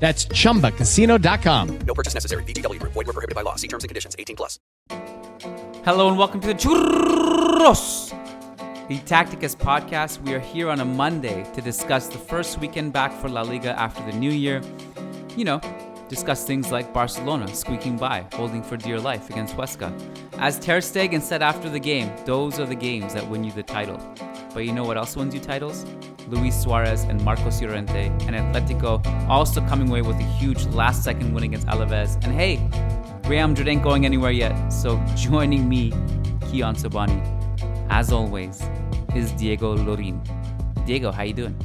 That's chumbacasino.com. No purchase necessary. VGW Group. Void were prohibited by law. See terms and conditions. 18 plus. Hello and welcome to the Churros, the Tacticas podcast. We are here on a Monday to discuss the first weekend back for La Liga after the new year. You know, discuss things like Barcelona squeaking by, holding for dear life against Huesca. As Ter Stegen said after the game, those are the games that win you the title. But you know what else wins you titles? Luis Suarez and Marcos Llorente and Atletico also coming away with a huge last second win against Alaves. And hey, Real Madrid ain't going anywhere yet. So joining me, Kiyan Sobhani, as always, is Diego Lorijn. Diego, how you doing?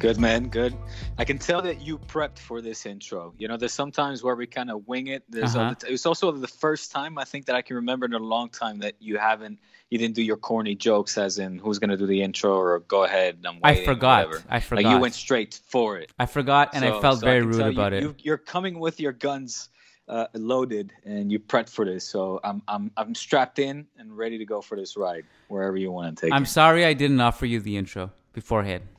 Good man, good. I can tell that you prepped for this intro. You know, there's sometimes where we kind of wing it. There's Uh-huh. other t- it's also the first time I think that I can remember in a long time that you haven't you didn't do your corny jokes as in who's gonna do the intro or go ahead. I'm I forgot. I Like forgot. you went straight for it. I forgot and I felt so very can rude tell you- about it. You, you're coming with your guns uh, loaded and you prepped for this. So I'm I'm I'm strapped in and ready to go for this ride wherever you want to take I'm it. sorry I didn't offer you the intro beforehand.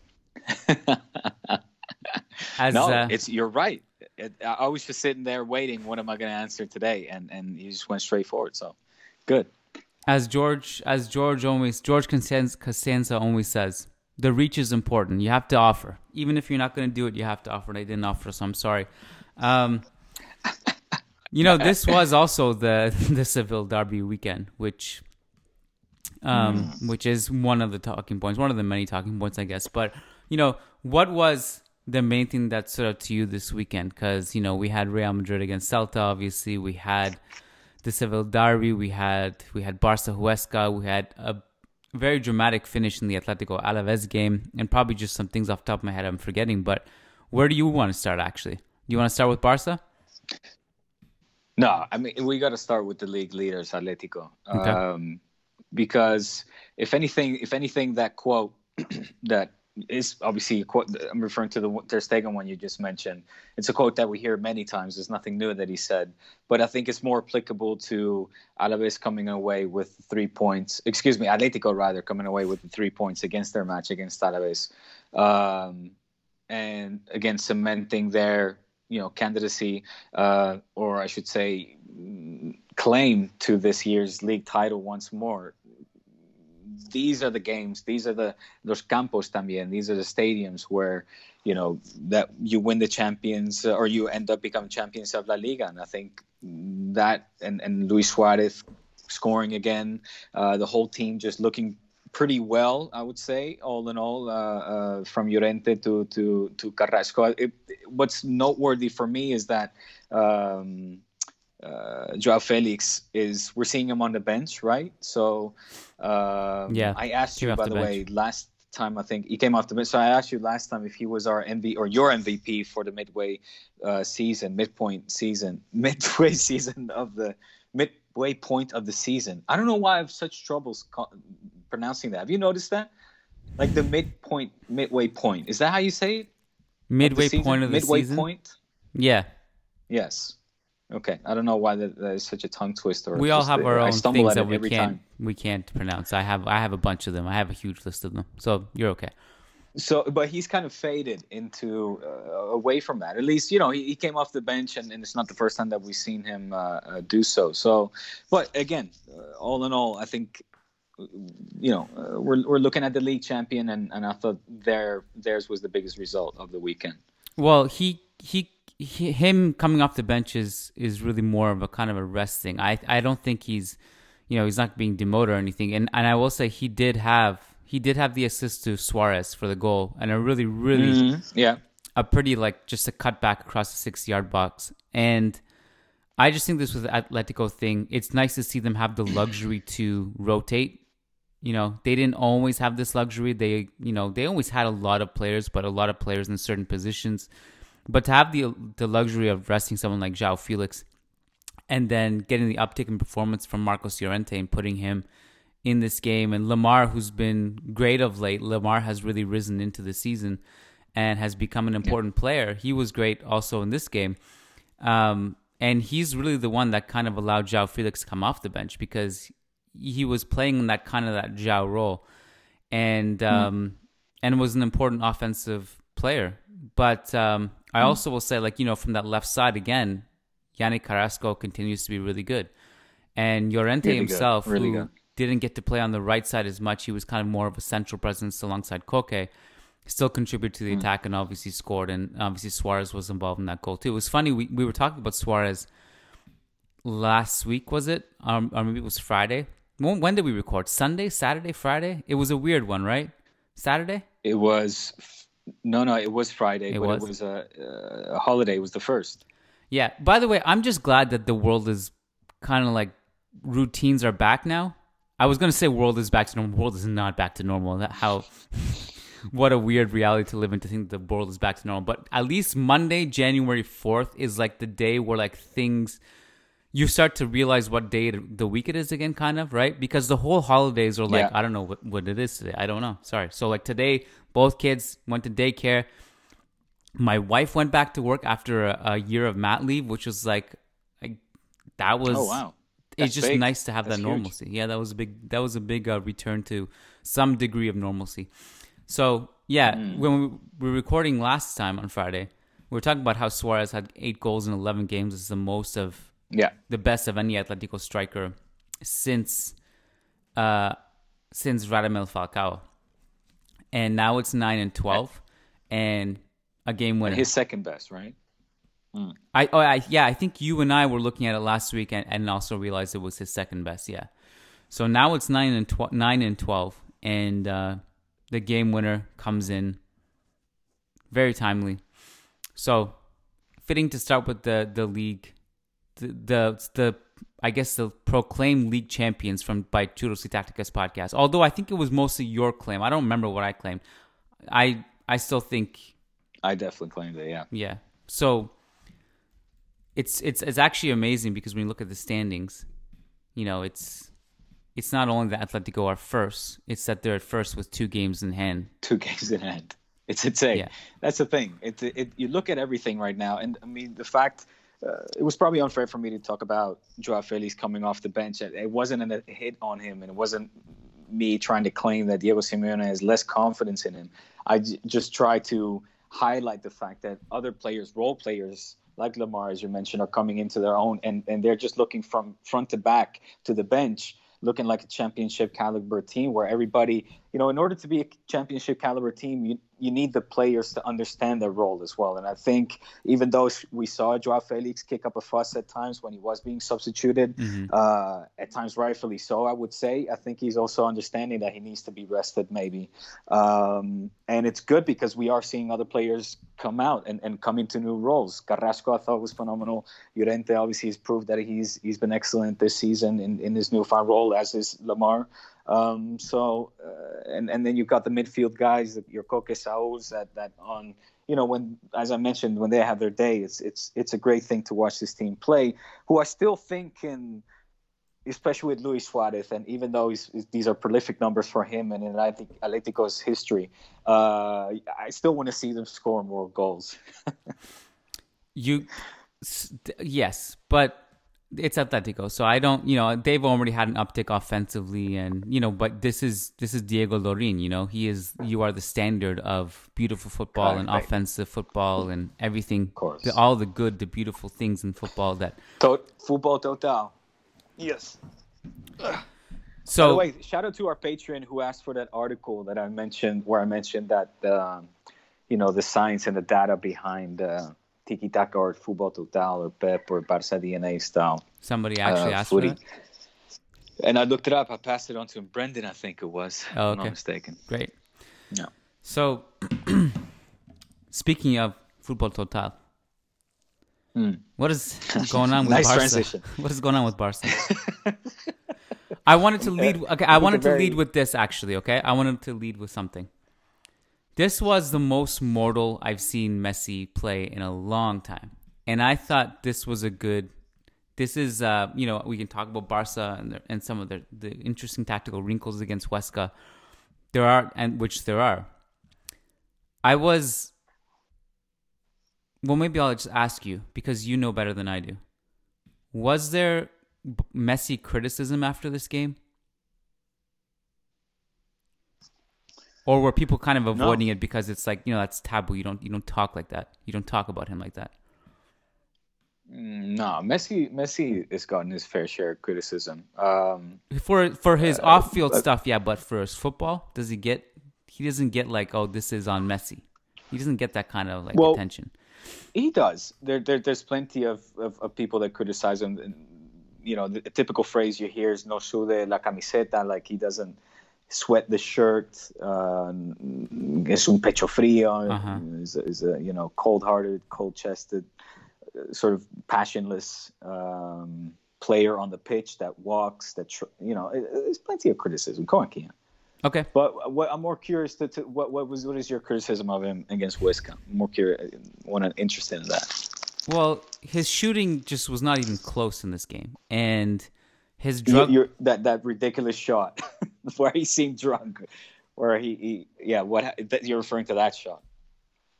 As no, uh, it's you're right. I I was just sitting there waiting. What am I going to answer today? And and you just went straight forward. So good. As George as George always George Costanza, always says, the reach is important. You have to offer, even if you're not going to do it. You have to offer. And I didn't offer, so I'm sorry. Um, you know, this was also the the Seville Derby weekend, which um, which is one of the talking points, one of the many talking points, I guess. But you know, what was the main thing that stood out to you this weekend? Because you know, we had Real Madrid against Celta. Obviously, we had the Seville Derby. We had we had Barca Huesca. We had a very dramatic finish in the Atletico Alaves game, and probably just some things off the top of my head I'm forgetting. But where do you want to start? Actually, do you want to start with Barca? No, I mean we got to start with the league leaders, Atletico, Okay. um, because if anything, if anything, that quote that is obviously a quote. I'm referring to the Ter Stegen one you just mentioned. It's a quote that we hear many times. There's nothing new that he said, but I think it's more applicable to Alaves coming away with three points. Excuse me, Atletico rather coming away with the three points against their match against Alaves, um, and again cementing their you know candidacy, uh, or I should say, mm, claim to this year's league title once more these are the games these are the los campos también these are the stadiums where you know that you win the champions uh, or you end up becoming champions of la liga. And i think that and, and luis suarez scoring again uh, the whole team just looking pretty well i would say all in all uh, uh, from Llorente to to to carrasco. It, what's noteworthy for me is that um, uh, Joao Felix is we're seeing him on the bench, right? So um, Yeah, I asked you by the the, way last time I think he came off the bench. So I asked you last time if he was our MV or your MVP for the midway uh, season, midpoint season, midway season of the midway point of the season. I don't know why I have such troubles co- pronouncing that. Have you noticed that? Like the midpoint, midway point. Is that how you say it? Midway season? point of the midway season. point. Yeah. Yes. Okay, I don't know why that, that is such a tongue twister. We all have our own things at that we can't time. we can't pronounce. I have I have a bunch of them. I have a huge list of them. So you're okay. So, but he's kind of faded into uh, away from that. At least, you know, he, he came off the bench, and, and it's not the first time that we've seen him uh, uh, do so. So, but again, uh, all in all, I think, you know, uh, we're we're looking at the league champion, and, and I thought their theirs was the biggest result of the weekend. Well, he, he he him coming off the bench is is really more of a kind of a rest thing. I I don't think he's you know he's not being demoted or anything. And and I will say he did have he did have the assist to Suarez for the goal and a really really Mhm. Yeah. a pretty like just a cutback across the six yard box. And I just think this was the Atletico thing. It's nice to see them have the luxury to rotate. You know, they didn't always have this luxury. They, you know, they always had a lot of players, but a lot of players in certain positions. But to have the the luxury of resting someone like João Felix and then getting the uptick in performance from Marcos Llorente and putting him in this game and Lemar who's been great of late Lemar has really risen into the season and has become an important player. He was great also in this game. Um, and he's really the one that kind of allowed João Felix to come off the bench because he was playing in that kind of that João role and um, and was an important offensive player. But um, I also will say like you know from that left side again Yannick Carrasco continues to be really good. And Llorente Really himself, Really who good. didn't get to play on the right side as much, he was kind of more of a central presence alongside Koke, still contributed to the Hmm. attack and obviously scored. And obviously Suarez was involved in that goal too. It was funny, we, we were talking about Suarez last week, was it? Um, or maybe it was Friday. When, when did we record? Sunday, Saturday, Friday? It was a weird one, right? Saturday? It was no, no. It was Friday, It but was? it was a, a holiday. It was the first. Yeah. By the way, I'm just glad that the world is kind of like routines are back now. I was gonna say world is back to normal. World is not back to normal. That how what a weird reality to live in to think the world is back to normal. But at least Monday, January fourth, is like the day where like things you start to realize what day the week it is again, kind of right? Because the whole holidays are like Yeah. I don't know what, what it is today. I don't know. Sorry. So like today, both kids went to daycare my wife went back to work after a, a year of mat leave, which was like, that was. Oh, wow. It's just big. nice to have That's that huge. normalcy. Yeah, that was a big. That was a big uh, return to some degree of normalcy. So yeah, Hmm. when we were recording last time on Friday, we were talking about how Suarez had eight goals in eleven games. It's the most of Yeah. the best of any Atletico striker since uh since Radamel Falcao. And now it's nine and twelve, and a game winner. His second best, right? I, oh, I, yeah, I think you and I were looking at it last week and, and also realized it was his second best. Yeah. So now it's nine and tw- nine and twelve, and uh, the game winner comes in very timely. So fitting to start with the the league, the the, the I guess the proclaimed league champions from by Churros y Tacticas podcast. Although I think it was mostly your claim. I don't remember what I claimed. I I still think I definitely claimed it. Yeah. yeah. So it's it's it's actually amazing because when you look at the standings, you know, it's it's not only that Atletico are first, it's that they're at first with two games in hand. Two games in hand. It's insane. Yeah. That's the thing. It, it you look at everything right now, and I mean the fact. Uh, it was probably unfair for me to talk about Joao Felix coming off the bench. It, wasn't a hit on him, and it wasn't me trying to claim that Diego Simeone has less confidence in him. I j- just try to highlight the fact that other players, role players like Lemar, as you mentioned, are coming into their own, and, and they're just looking from front to back to the bench, looking like a championship caliber team where everybody, you know, in order to be a championship caliber team, you, you need the players to understand their role as well. And I think even though we saw Joao Felix kick up a fuss at times when he was being substituted, uh, at times rightfully so, I would say, I think he's also understanding that he needs to be rested maybe. Um, and it's good because we are seeing other players come out and, and come into new roles. Carrasco, I thought was phenomenal. Llorente obviously has proved that he's he's been excellent this season in, in his newfound role, as is Lemar. Um, so, uh, and and then you've got the midfield guys, your Saúls, that that on you know when as I mentioned when they have their day, it's it's it's a great thing to watch this team play. Who I still think can, especially with Luis Suarez, and even though he's, these are prolific numbers for him and in Atletico's history, uh, I still want to see them score more goals. You Yes, but it's Atletico, so I don't. You know, they've already had an uptick offensively, and you know, but this is this is Diego Lorijn. You know, he is. You are the standard of beautiful football and offensive football and everything. Of course. the, all the good, the beautiful things in football that. To- football total. Yes. By So the way, shout out to our patron who asked for that article that I mentioned, where I mentioned that um, you know the science and the data behind uh, tiki taka or football total or Pep or Barca DNA style. somebody actually uh, asked for that. And I looked it up. I passed it on to Brendan, I think it was. Oh, If I'm not mistaken. Great. No. So, speaking of football total, what is going on with. Nice Barca? transition. What is going on with Barca? I wanted to lead. Okay, I wanted to lead with this actually. Okay, I wanted to lead with something. This was the most mortal I've seen Messi play in a long time, and I thought this was a good. This is, uh, you know, we can talk about Barca and, and some of the, the interesting tactical wrinkles against Huesca. There are, and which there are. I was. Well, maybe I'll just ask you because you know better than I do. Was there Messi criticism after this game? Or were people kind of avoiding it because it's like, you know, that's taboo. You don't you don't talk like that. You don't talk about him like that. Mm, No, Messi. Messi has gotten his fair share of criticism. Um, For for his off-field but- stuff, yeah, but for his football, does he get he doesn't get like, "Oh, this is on Messi." He doesn't get that kind of like Well, attention. He does. There, there there's plenty of, of, of people that criticize him. You know, the, the typical phrase you hear is "no sude la camiseta," like he doesn't sweat the shirt. Uh, es un pecho frío. Uh-huh. Is, a, is a you know cold-hearted, cold-chested, uh, sort of passionless um, player on the pitch that walks. That tr- you know, there's plenty of criticism. Come on, Kiyan. Okay. But what, I'm more curious to, to what what was what is your criticism of him against? I'm more curious, want interested in that. Well, his shooting just was not even close in this game, and his drug. you're, that that ridiculous shot where he seemed drunk, where he, he yeah what that, you're referring to that shot.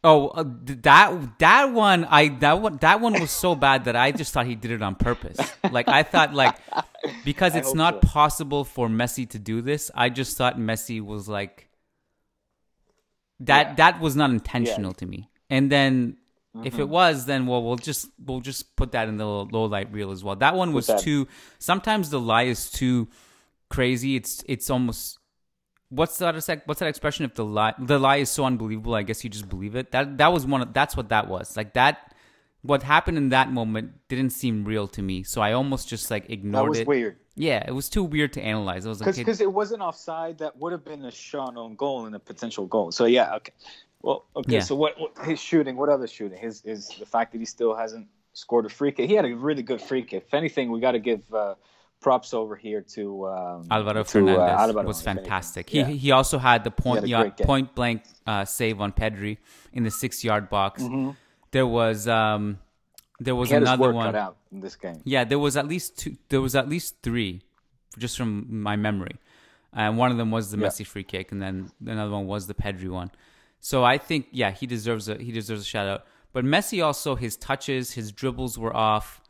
Oh, uh, that that one, I that one that one was so bad that I just thought he did it on purpose. Like I thought, like because it's not so. possible for Messi to do this. I just thought Messi was like that. Yeah. That was not intentional to me. And then if Mm-hmm. it was, then well, we'll just we'll just put that in the low light reel as well. That one was that- too. Sometimes the lie is too crazy. It's it's almost what's that sec- what's that expression if the lie the lie is so unbelievable i guess you just believe it that that was one of that's what that was like that what happened in that moment didn't seem real to me so i almost just like ignored it. That was it weird yeah it was too weird to analyze It was like okay, because it wasn't offside. That would have been a shot on goal and a potential goal. So yeah, okay. Well, okay. Yeah. So what, what his shooting? What other shooting? His is the fact that he still hasn't scored a free kick. He had a really good free kick. If anything, we got to give uh, props over here to um, alvaro to, fernandez uh, Alvaro, was fantastic Yeah. he he also had the point a yeah, great game. point blank uh, save on pedri in the six yard box Mm-hmm. there was um there was He another one out in this game. Yeah, there was at least two. There was at least three, just from my memory, and one of them was the Yeah. Messi free kick, and then another one was the Pedri one. So I think, yeah, he deserves a he deserves a shout out. But Messi also his touches, his dribbles were off.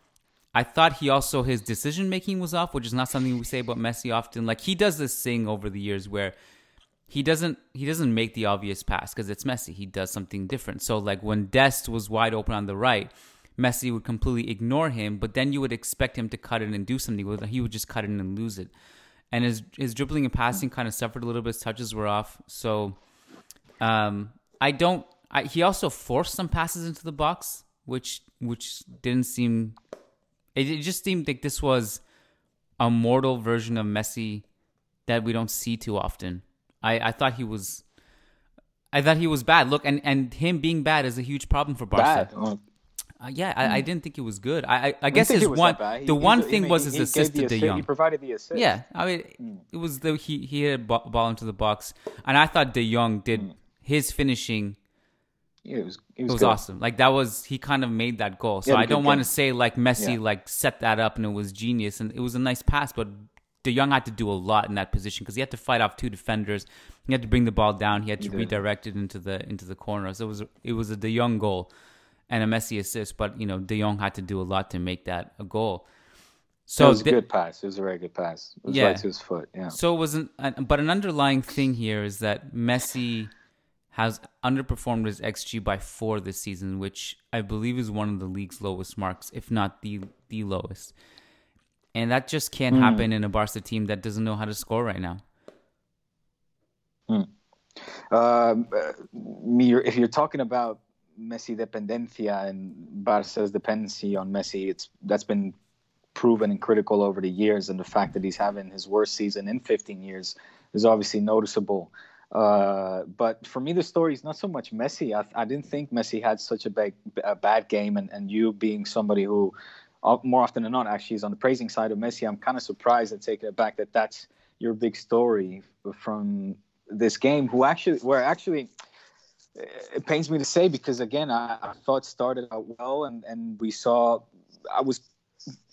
I thought he also his decision making was off, which is not something we say about Messi often. Like he does this thing over the years where he doesn't he doesn't make the obvious pass because it's Messi. He does something different. So like when Dest was wide open on the right, Messi would completely ignore him, but then you would expect him to cut in and do something with it. He would just cut in and lose it. And his his dribbling and passing kind of suffered a little bit. His touches were off. So um, I don't. I, he also forced some passes into the box, which which didn't seem. It, it just seemed like this was a mortal version of Messi that we don't see too often. I, I thought he was. I thought he was bad. Look, and, and him being bad is a huge problem for Barca. Bad. Uh, yeah, I, I didn't think it was good. I I, I guess his one. He- the he- one he- thing he- was his assist to De Jong. He provided the assist. Yeah, I mean, it was the he he hit a ball into the box, and I thought De Jong did his finishing. Yeah, it was. It It was, was good. awesome. Like that was he kind of made that goal. So Yeah, I don't want to say like Messi Yeah. like set that up and it was genius and it was a nice pass, but De Jong had to do a lot in that position because he had to fight off two defenders. He had to bring the ball down. He had to did. redirect it into the into the corner. So it was it was a De Jong goal, and a Messi assist, but you know De Jong had to do a lot to make that a goal. So it was a thi- good pass. It was a very good pass. It was Yeah. right to his foot. Yeah. So it wasn't, but an underlying thing here is that Messi has underperformed his xG by four this season, which I believe is one of the league's lowest marks, if not the the lowest. And that just can't Hmm. happen in a Barca team that doesn't know how to score right now. Um, uh, if you're talking about Messi dependencia and Barca's dependency on Messi, it's that's been proven and critical over the years, and the fact that he's having his worst season in 15 years is obviously noticeable. Uh, but for me, the story is not so much Messi. I, I didn't think Messi had such a big, a bad game, and, and you being somebody who, uh, more often than not, actually is on the praising side of Messi, I'm kind of surprised and taken aback that that's your big story from this game. Who actually, where actually, it pains me to say because again, I, I thought started out well, and and we saw, I was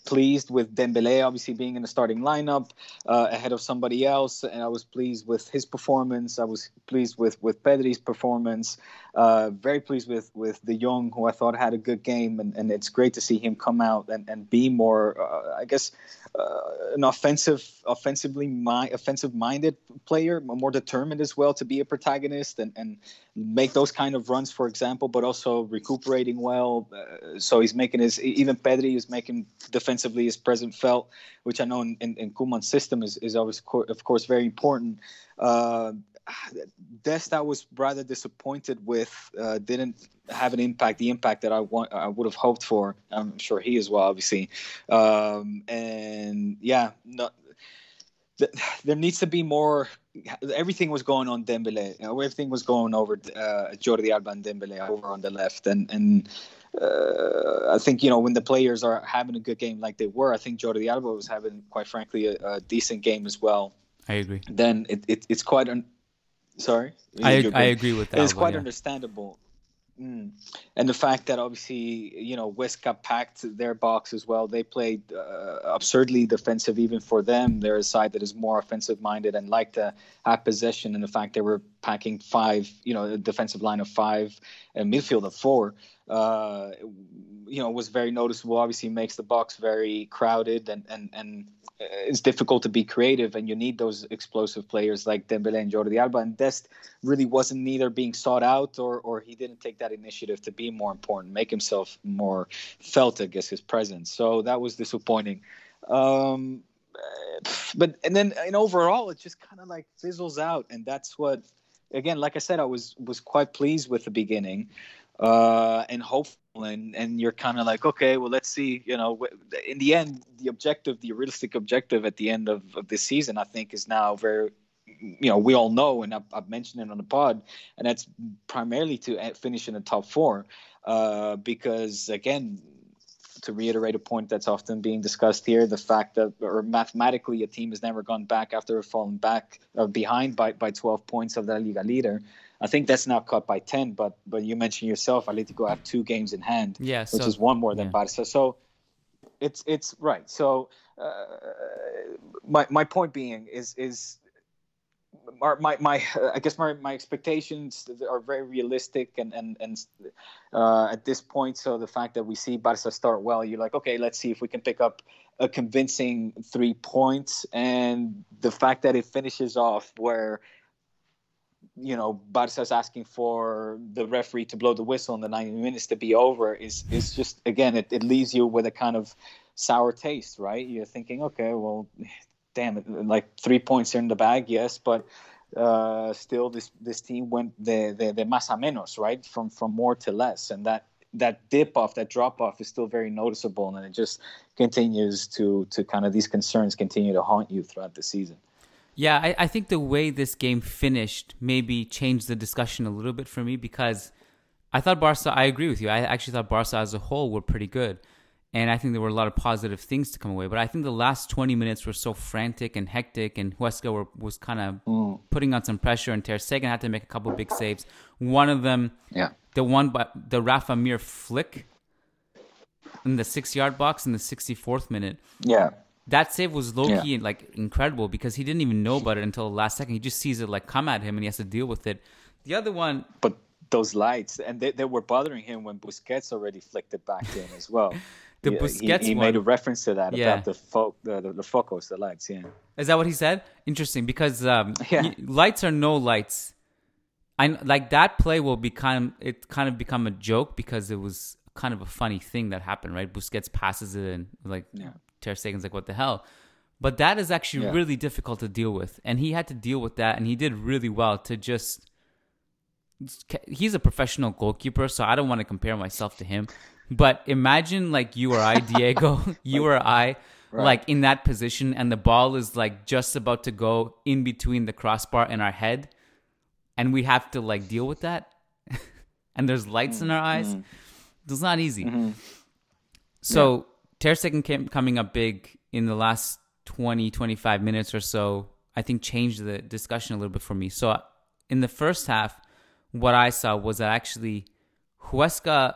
pleased with Dembele obviously being in the starting lineup uh, ahead of somebody else, and I was pleased with his performance. I was pleased with with Pedri's performance. Uh, very pleased with with De Jong, who I thought had a good game, and, and it's great to see him come out and, and be more, uh, I guess, uh, an offensive, offensively mi- offensive minded player, more determined as well to be a protagonist and and make those kind of runs, for example, but also recuperating well. Uh, so he's making his even Pedri is making defensively his present felt, which I know in, in, in system is is always co- of course very important. Dest, I was rather disappointed with. Uh, didn't have an impact, the impact that I want, I would have hoped for. I'm sure he as well, obviously. Um, and yeah, not th- there needs to be more. Everything was going on Dembele. Everything was going over uh, Jordi Alba and Dembele over on the left, and and uh, I think you know when the players are having a good game like they were, I think Jordi Alba was having, quite frankly, a, a decent game as well. I agree. Then it, it it's quite un- sorry. I- I agree with that. It's quite yeah. understandable. Mm. And the fact that obviously, you know, Huesca packed their box as well. They played uh, absurdly defensive, even for them. They're a side that is more offensive minded and like to have possession. And the fact they were packing five, you know, a defensive line of five and midfield of four, uh, you know, was very noticeable. Obviously, makes the box very crowded and and and it's difficult to be creative, and you need those explosive players like Dembele and Jordi Alba. And Dest really wasn't neither being sought out or or he didn't take that initiative to be more important, make himself more felt, I guess, his presence. So that was disappointing. Um, but and then and overall, it just kind of like fizzles out, and that's what. Again, like I said, I was was quite pleased with the beginning, uh, and hopeful, and and you're kind of like, okay, well, let's see. You know, in the end, the objective, the realistic objective at the end of, of this season, I think, is now very you know we all know and I've, I've mentioned it on the pod and that's primarily to uh, finish in the top four uh, because again to reiterate a point that's often being discussed here the fact that or mathematically a team has never gone back after falling back uh, behind by, by 12 points of the liga leader. I think that's now cut by 10 but but you mentioned yourself Atletico have two games in hand Yeah, which is one more than yeah. Barca. So it's it's right. So uh, my my point being is is my my, I guess my, my expectations are very realistic and and and uh, at this point. So the fact that we see Barca start well, you're like, okay, let's see if we can pick up a convincing three points. And the fact that it finishes off where you know Barca's asking for the referee to blow the whistle and the 90 minutes to be over is is just again it, it leaves you with a kind of sour taste, right? You're thinking, okay, well, damn it, like three points in the bag, yes, but uh, still this this team went the the, the más a menos, right? From from more to less, and that that dip off, that drop off is still very noticeable, and it just continues to to kind of these concerns continue to haunt you throughout the season. Yeah, I, I think the way this game finished maybe changed the discussion a little bit for me because I thought Barca, I agree with you. I actually thought Barca as a whole were pretty good. And I think there were a lot of positive things to come away. But I think the last 20 minutes were so frantic and hectic, and Huesca were, was kind of mm. putting on some pressure, and Ter Stegen had to make a couple big saves. One of them, Yeah. the one, by, the Rafa Mir flick in the six yard box in the 64th minute Yeah. that save was low key Yeah. and like incredible because he didn't even know about it until the last second. He just sees it like come at him and he has to deal with it. The other one, But those lights, and they, they were bothering him when Busquets already flicked it back in as well. The He- Busquets he, he made a reference to that Yeah. about the fo- the, the, the focus, the lights. Yeah, Is that what he said? Interesting, because um, Yeah. y- lights are no lights. I like that play will become it kind of become a joke because it was kind of a funny thing that happened, right? Busquets passes it and like Yeah. Ter Stegen's like, "What the hell?" But that is actually Yeah. really difficult to deal with, and he had to deal with that, and he did really well to just. He's a professional goalkeeper, so I don't want to compare myself to him. But imagine like you or I, Diego, you or I, like in that position, and the ball is like just about to go in between the crossbar and our head, and we have to like deal with that. and there's lights in our mm-hmm. eyes. It's not easy. Mm-hmm. So Ter Stegen came coming up big in the last 20, 25 minutes or so. I think changed the discussion a little bit for me. So in the first half, what I saw was that actually Huesca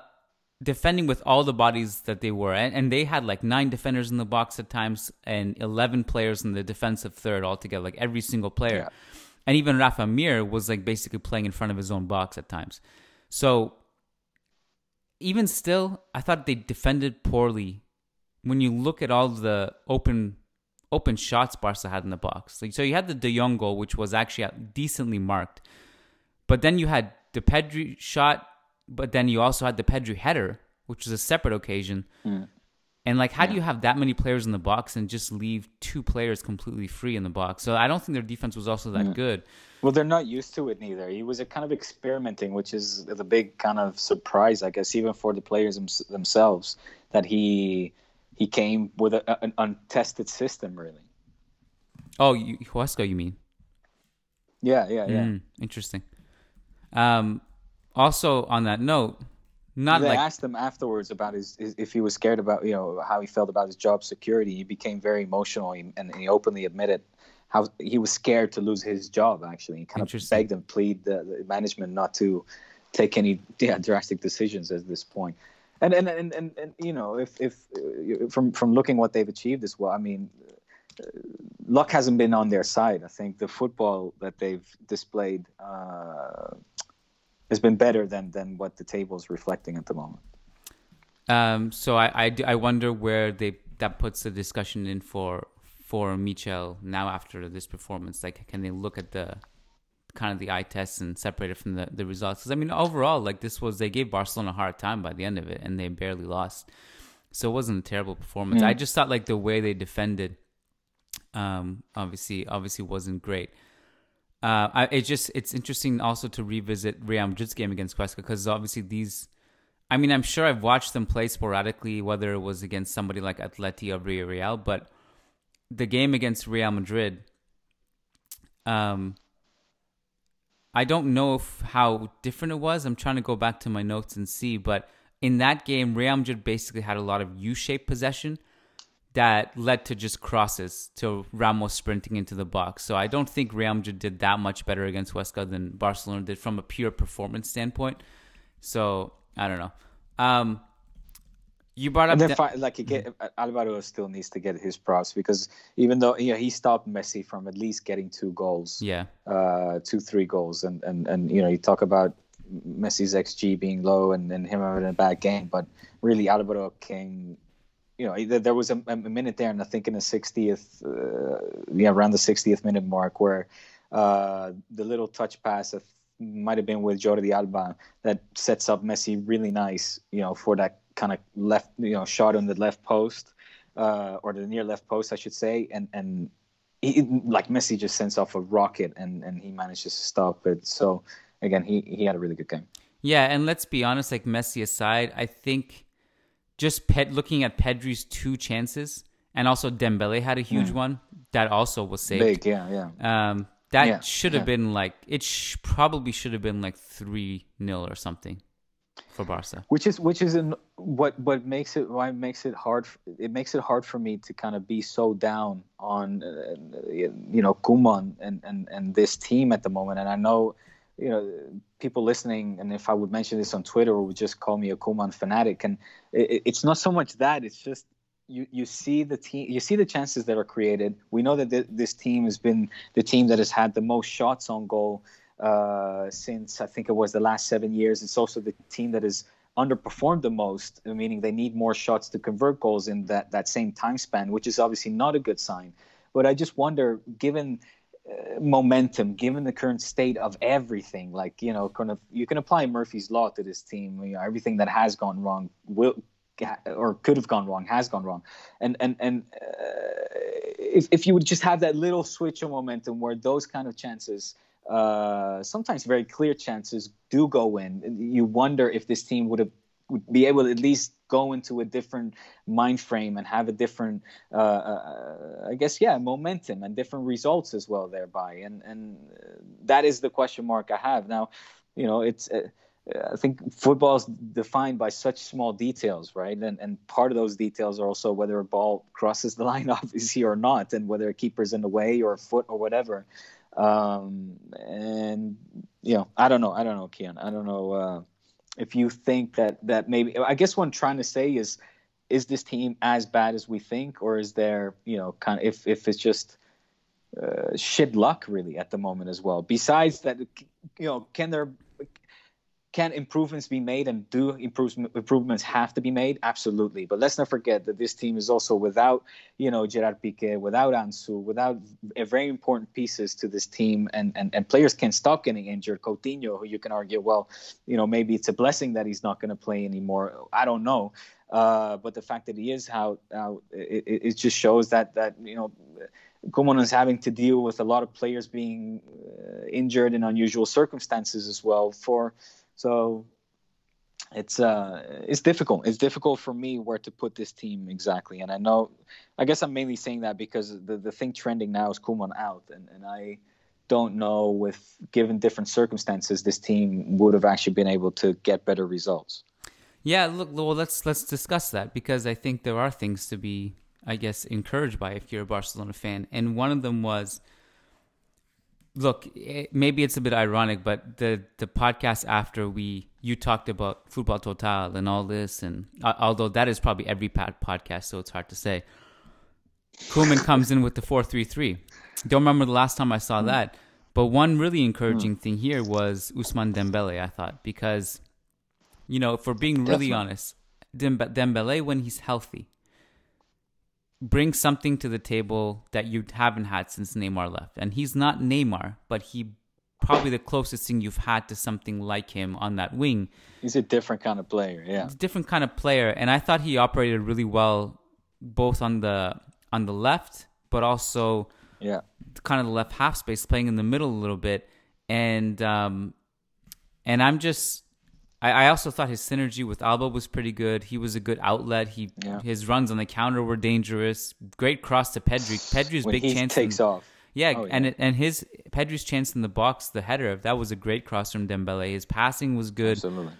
defending with all the bodies that they were, and, and they had like nine defenders in the box at times and 11 players in the defensive third altogether, like every single player. Yeah. And even Rafa Mir was like basically playing in front of his own box at times. So even still, I thought they defended poorly. When you look at all the open open shots Barca had in the box, like so you had the De Jong goal, which was actually decently marked, but then you had the Pedri shot, but then you also had the Pedri header, which was a separate occasion. And like, how do you have that many players in the box and just leave two players completely free in the box? So I don't think their defense was also that good. well, they're not used to it neither. He was a kind of experimenting, which is the big kind of surprise, I guess, even for the players thems- themselves, that he he came with a, an untested system, really. Oh, you, Huesca, you mean? Yeah, yeah, yeah. Mm, interesting. Um, also on that note, not they like asked him afterwards about his, his if he was scared about you know how he felt about his job security. He became very emotional and he openly admitted how he was scared to lose his job. Actually, he kind of begged and pleaded the, the management not to take any yeah, drastic decisions at this point. And and, and, and, and you know if if uh, from from looking what they've achieved as well, I mean. uh, Luck hasn't been on their side. I think the football that they've displayed uh, has been better than than what the table is reflecting at the moment. Um, so I, I, I wonder where they that puts the discussion in for for Michel now after this performance. Like, can they look at the kind of the eye tests and separate it from the, the results? Because I mean, overall, like this was they gave Barcelona a hard time by the end of it, and they barely lost. So it wasn't a terrible performance. I just thought like the way they defended, um, obviously obviously wasn't great. Uh, it just it's interesting also to revisit Real Madrid's game against Huesca because obviously these. I mean, I'm sure I've watched them play sporadically, whether it was against somebody like Atleti or Villarreal, but the game against Real Madrid, um, I don't know if how different it was. I'm trying to go back to my notes and see, but in that game, Real Madrid basically had a lot of U-shaped possession that led to just crosses to Ramos sprinting into the box. So I don't think Real Madrid did that much better against Huesca than Barcelona did from a pure performance standpoint. So I don't know. Um, you brought up the- fi- like, you get Alvaro still needs to get his props because even though yeah, he stopped Messi from at least getting two goals, yeah. uh, two three goals, and and and you know you talk about Messi's xG being low and, and him having a bad game, but really Alvaro came. You know, there was a, a minute there, and I think in the 60th, uh, yeah, around the 60th minute mark, where uh, the little touch pass might have been with Jordi Alba that sets up Messi really nice, you know, for that kind of left, you know, shot on the left post uh, or the near left post, I should say, and and he, like Messi just sends off a rocket and and he manages to stop it. So again, he he had a really good game. Yeah, and let's be honest, like Messi aside, I think just looking at Pedri's two chances, and also Dembele had a huge one that also was saved. Big, yeah, yeah. Um, that Yeah, should have yeah. been like it sh- probably should have been like three 0 or something for Barca. which is which is in what what makes it why makes it hard it makes it hard for me to kind of be so down on uh, you know Koeman and and and this team at the moment and I know you know people listening and if I would mention this on Twitter would just call me a Koeman fanatic and it, it's not so much that it's just you you see the team you see the chances that are created we know that th- this team has been the team that has had the most shots on goal uh, since I think it was the last seven years. It's also the team that has underperformed the most, meaning they need more shots to convert goals in that, that same time span, which is obviously not a good sign. But I just wonder, given momentum, given the current state of everything, like you know, kind of, you can apply Murphy's law to this team. You know, everything that has gone wrong will or could have gone wrong has gone wrong, and and and uh, if if you would just have that little switch of momentum where those kind of chances. Uh, sometimes very clear chances do go in. You wonder if this team would have be able to at least go into a different mind frame and have a different, uh, uh, I guess, yeah, momentum and different results as well thereby. And and that is the question mark I have now. You know, it's. Uh, I think football is defined by such small details, right? And and part of those details are also whether a ball crosses the line, obviously, or not, and whether a keeper's in the way or a foot or whatever. Um, and you know, I don't know. I don't know, Kiyan. I don't know uh, if you think that that maybe. I guess what I'm trying to say is, is this team as bad as we think, or is there, you know, kind of if if it's just uh, shit luck really at the moment as well? Besides that, you know, can there can improvements be made and do improvements have to be made? Absolutely. But let's not forget that this team is also without, you know, Gerard Piqué, without Ansu, without very important pieces to this team. And, and, and players can stop getting injured. Coutinho, who you can argue, well, you know, maybe it's a blessing that he's not going to play anymore. I don't know. Uh, but the fact that he is out, out it, it just shows that, that you know, Koeman is having to deal with a lot of players being uh, injured in unusual circumstances as well for so it's uh it's difficult. It's difficult for me where to put this team exactly. And I know I guess I'm mainly saying that because the the thing trending now is Koeman out and, and I don't know with given different circumstances this team would have actually been able to get better results. Yeah, look, well, let's let's discuss that because I think there are things to be, I guess, encouraged by if you're a Barcelona fan, and one of them was look, it, maybe it's a bit ironic, but the the podcast after we you talked about football Total and all this, and uh, although that is probably every podcast, so it's hard to say. Koeman comes in with the four three three. Don't remember the last time I saw mm. that, but one really encouraging mm. thing here was Ousmane Dembele. I thought because, you know, for being really Definitely. honest, Dembele when he's healthy bring something to the table that you haven't had since Neymar left. And he's not Neymar, but he probably the closest thing you've had to something like him on that wing. He's a different kind of player, yeah. He's a different kind of player, and I thought he operated really well both on the on the left, but also yeah, kind of the left half space, playing in the middle a little bit, and um, and I'm just I, I also thought his synergy with Alba was pretty good. He was a good outlet. He yeah. his runs on the counter were dangerous. Great cross to Pedri. Pedri's when big he chance takes in, off. Yeah, oh, yeah, and and his Pedri's chance in the box, the header, that was a great cross from Dembele. His passing was good. Absolutely.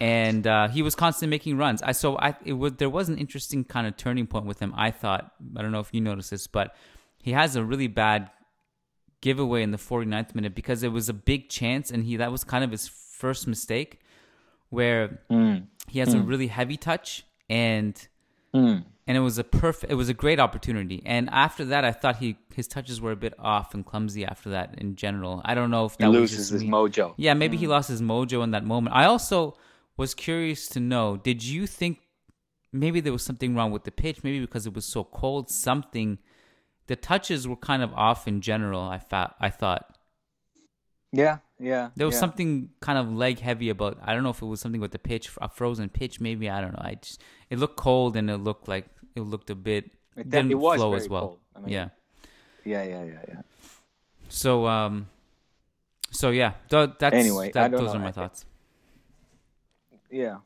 And uh, he was constantly making runs. I so I it was there was an interesting kind of turning point with him. I thought I don't know if you noticed this, but he has a really bad giveaway in the 49th minute because it was a big chance and he that was kind of his first mistake where mm. he has mm. a really heavy touch and mm. and it was a perfect it was a great opportunity and after that i thought he his touches were a bit off and clumsy after that in general i don't know if that he loses his me. mojo yeah maybe he mm. lost his mojo in that moment i also was curious to know did you think maybe there was something wrong with the pitch maybe because it was so cold something the touches were kind of off in general i thought i thought yeah, yeah. There was yeah. something kind of leg heavy about. I don't know if it was something with the pitch, a frozen pitch, maybe. I don't know. I just it looked cold and it looked like it looked a bit it, didn't it flow as well. I mean, yeah. Yeah, yeah, yeah, yeah. So um, so yeah, th- that's anyway. That, those know. are my thoughts. Yeah,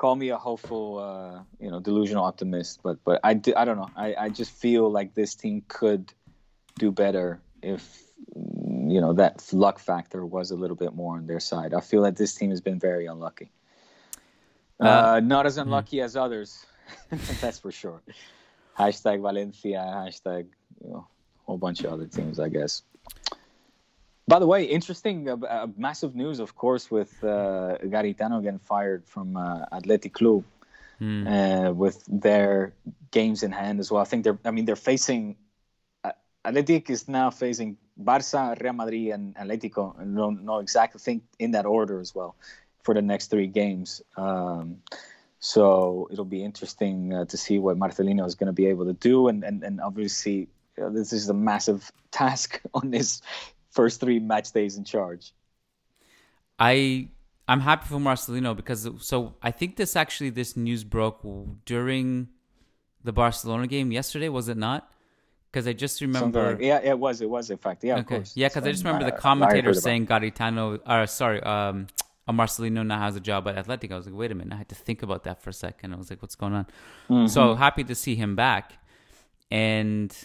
call me a hopeful, uh, you know, delusional optimist, but but I, do, I don't know. I, I just feel like this team could do better if you know that luck factor was a little bit more on their side. I feel that this team has been very unlucky. Uh, uh, not as hmm. unlucky mm. as others, that's for sure. Hashtag Valencia, hashtag you know, a whole bunch of other teams, I guess. By the way, interesting, uh, uh, massive news, of course, with uh, Garitano getting fired from uh, Athletic Club mm. with their games in hand as well. I think they're, I mean, they're facing, Athletic is now facing Barça, Real Madrid, and Atletico. Don't know exactly think in that order as well for the next three games. Um, so it'll be interesting uh, to see what Marcelino is going to be able to do, and and and obviously uh, this is a massive task on his first three match days in charge. I I'm happy for Marcelino because so I think this actually this news broke during the Barcelona game yesterday, was it not? Because I just remember. Yeah, it was. It was in fact. Yeah, okay. Yeah, because I just remember the commentator saying Garitano, or sorry, um, Marcelino now has a job at Athletic. I was like, wait a minute, I had to think about that for a second. I was like, what's going on? Mm-hmm. So happy to see him back, and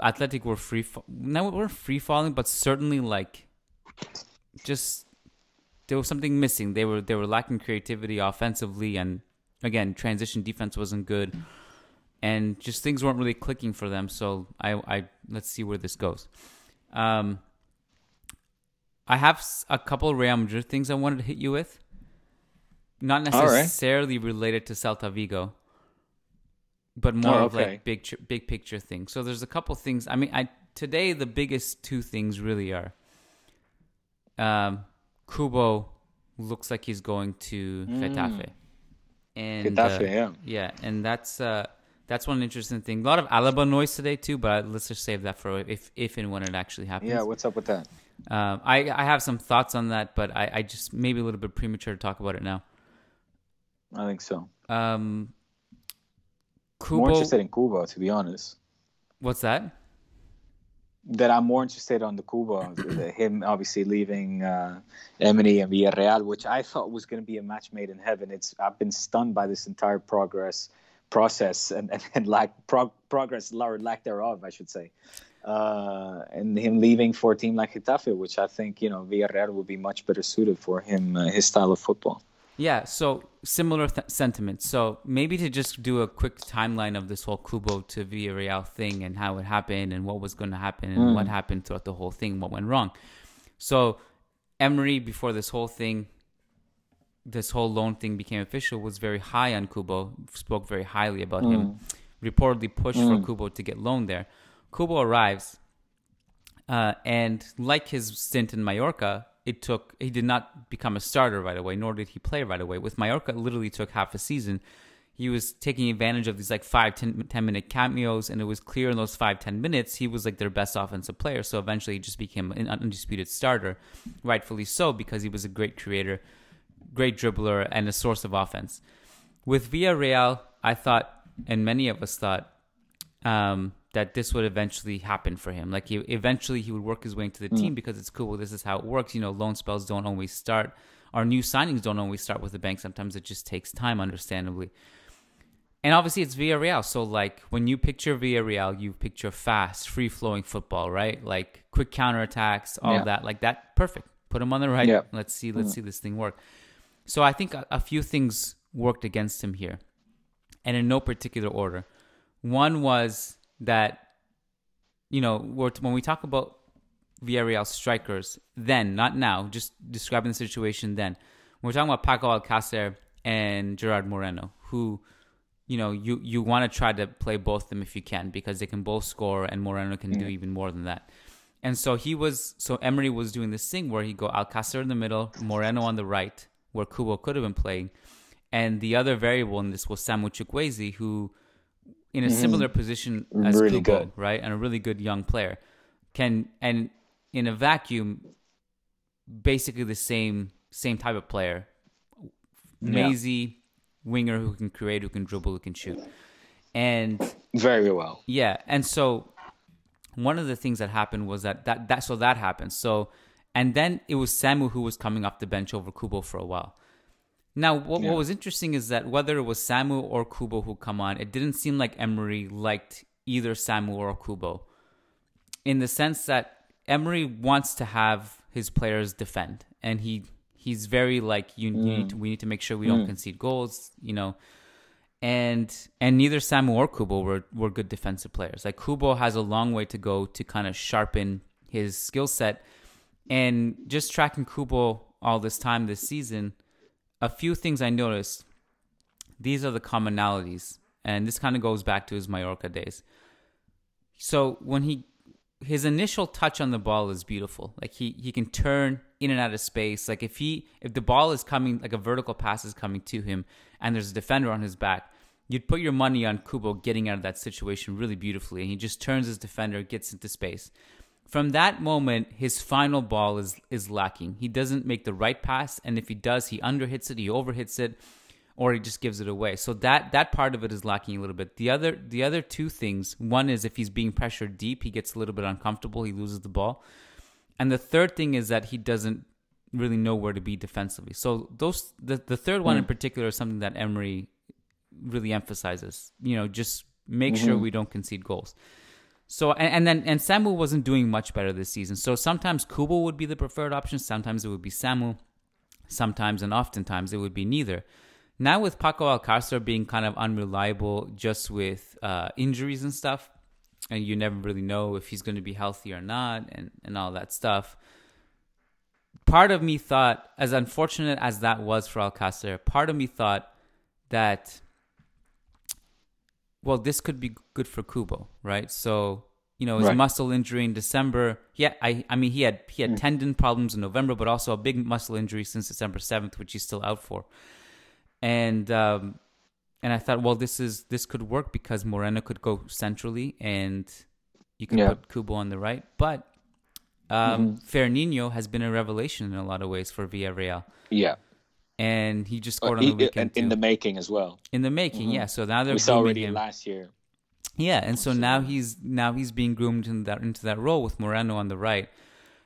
Athletic were free. No, we're free falling, but certainly like, just there was something missing. They were they were lacking creativity offensively, and again, transition defense wasn't good and just things weren't really clicking for them. So I, I let's see where this goes. Um, I have a couple Real Madrid things I wanted to hit you with, not necessarily right. related to Celta Vigo, but more oh, okay. of like big big picture things. So there's a couple things. I mean, I today the biggest two things really are. Um, Kubo looks like he's going to mm. Getafe. And Getafe, uh, yeah, yeah, and that's uh, that's one interesting thing. A lot of Alaba noise today too, but let's just save that for if if and when it actually happens. Yeah, what's up with that? Um, I I have some thoughts on that, but I, I just maybe a little bit premature to talk about it now. I think so. Um, Kubo, more interested in Kubo, to be honest. What's that? That I'm more interested on the Kubo, him obviously leaving uh, Emery and Villarreal, which I thought was going to be a match made in heaven. It's I've been stunned by this entire progress process and, and, and lack prog- progress or lack thereof, I should say. Uh, and him leaving for a team like Getafe, which I think you know Villarreal would be much better suited for him, uh, his style of football. Yeah, so similar th- sentiments. So maybe to just do a quick timeline of this whole Kubo to Villarreal thing and how it happened and what was going to happen and mm. what happened throughout the whole thing, what went wrong. So Emery, before this whole thing, this whole loan thing became official was very high on Kubo, spoke very highly about mm. him, reportedly pushed mm. for Kubo to get loaned there. Kubo arrives, uh, and like his stint in Mallorca, it took he did not become a starter right away, nor did he play right away. With Mallorca, it literally took half a season. He was taking advantage of these like five, 10, 10 minute cameos, and it was clear in those five, 10 minutes he was like their best offensive player. So eventually he just became an undisputed starter, rightfully so, because he was a great creator great dribbler and a source of offense. With Villarreal, I thought, and many of us thought, um, that this would eventually happen for him. Like he, eventually he would work his way into the mm. team because it's cool. This is how it works. You know, loan spells don't always start. Our new signings don't always start with the bank. Sometimes it just takes time, understandably. And obviously it's Villarreal. So like when you picture Villarreal, you picture fast, free flowing football, right? Like quick counterattacks, all yeah. that. Like that, perfect. Put him on the right. Yeah. Let's see. Let's mm. see this thing work. So I think a, a few things worked against him here, and in no particular order. One was that, you know, when we talk about Villarreal strikers, then, not now, just describing the situation then. We're talking about Paco Alcacer and Gerard Moreno, who, you know, you, you want to try to play both of them if you can because they can both score and Moreno can do mm-hmm. even more than that. And so he was, so Emery was doing this thing where he go Alcacer in the middle, Moreno on the right, where Kubo could have been playing. And the other variable in this was Samu Chukwueze, who, in a mm-hmm. similar position as really Kubo, good. right, and a really good young player, can and in a vacuum, basically the same same type of player, mazy yeah. winger who can create, who can dribble, who can shoot, and very well. Yeah, and so one of the things that happened was that that that so that happened. So and then it was Samu who was coming off the bench over Kubo for a while. Now, what, yeah. what was interesting is that whether it was Samu or Kubo who come on, it didn't seem like Emery liked either Samu or Kubo, in the sense that Emery wants to have his players defend, and he he's very like you, mm. you need to, we need to make sure we mm. don't concede goals, you know. And and neither Samu or Kubo were were good defensive players. Like Kubo has a long way to go to kind of sharpen his skill set and just tracking Kubo all this time this season, a few things I noticed. These are the commonalities, and this kind of goes back to his Mallorca days. So when he his initial touch on the ball is beautiful. Like he he can turn in and out of space. Like if he if the ball is coming like a vertical pass is coming to him and there's a defender on his back, you'd put your money on Kubo getting out of that situation really beautifully. And he just turns his defender, gets into space. From that moment, his final ball is is lacking. He doesn't make the right pass, and if he does, he underhits it, he overhits it or he just gives it away. So that that part of it is lacking a little bit. The other the other two things, one is if he's being pressured deep, he gets a little bit uncomfortable, he loses the ball. And the third thing is that he doesn't really know where to be defensively. So those the, the third one mm. in particular is something that Emery really emphasizes. You know, just make mm-hmm. sure we don't concede goals. So and, and, then and Samu wasn't doing much better this season. So sometimes Kubo would be the preferred option, sometimes it would be Samu, sometimes and oftentimes it would be neither. Now with Paco Alcacer being kind of unreliable just with uh, injuries and stuff, and you never really know if he's going to be healthy or not, and, and all that stuff. Part of me thought, as unfortunate as that was for Alcacer, part of me thought that, well, this could be good for Kubo, right? So you know his right. muscle injury in December. Yeah, I I mean he had he had mm. tendon problems in November, but also a big muscle injury since December seventh, which he's still out for and um, and I thought, well, this is this could work because Moreno could go centrally, and you can yeah. put Kubo on the right. But um, mm-hmm. Fernandinho has been a revelation in a lot of ways for Villarreal. Yeah, and he just scored uh, on the weekend in, in the making as well. In the making, mm-hmm. yeah. So now they're we saw already him. last year. Yeah, and so now he's now he's being groomed in that into that role with Moreno on the right.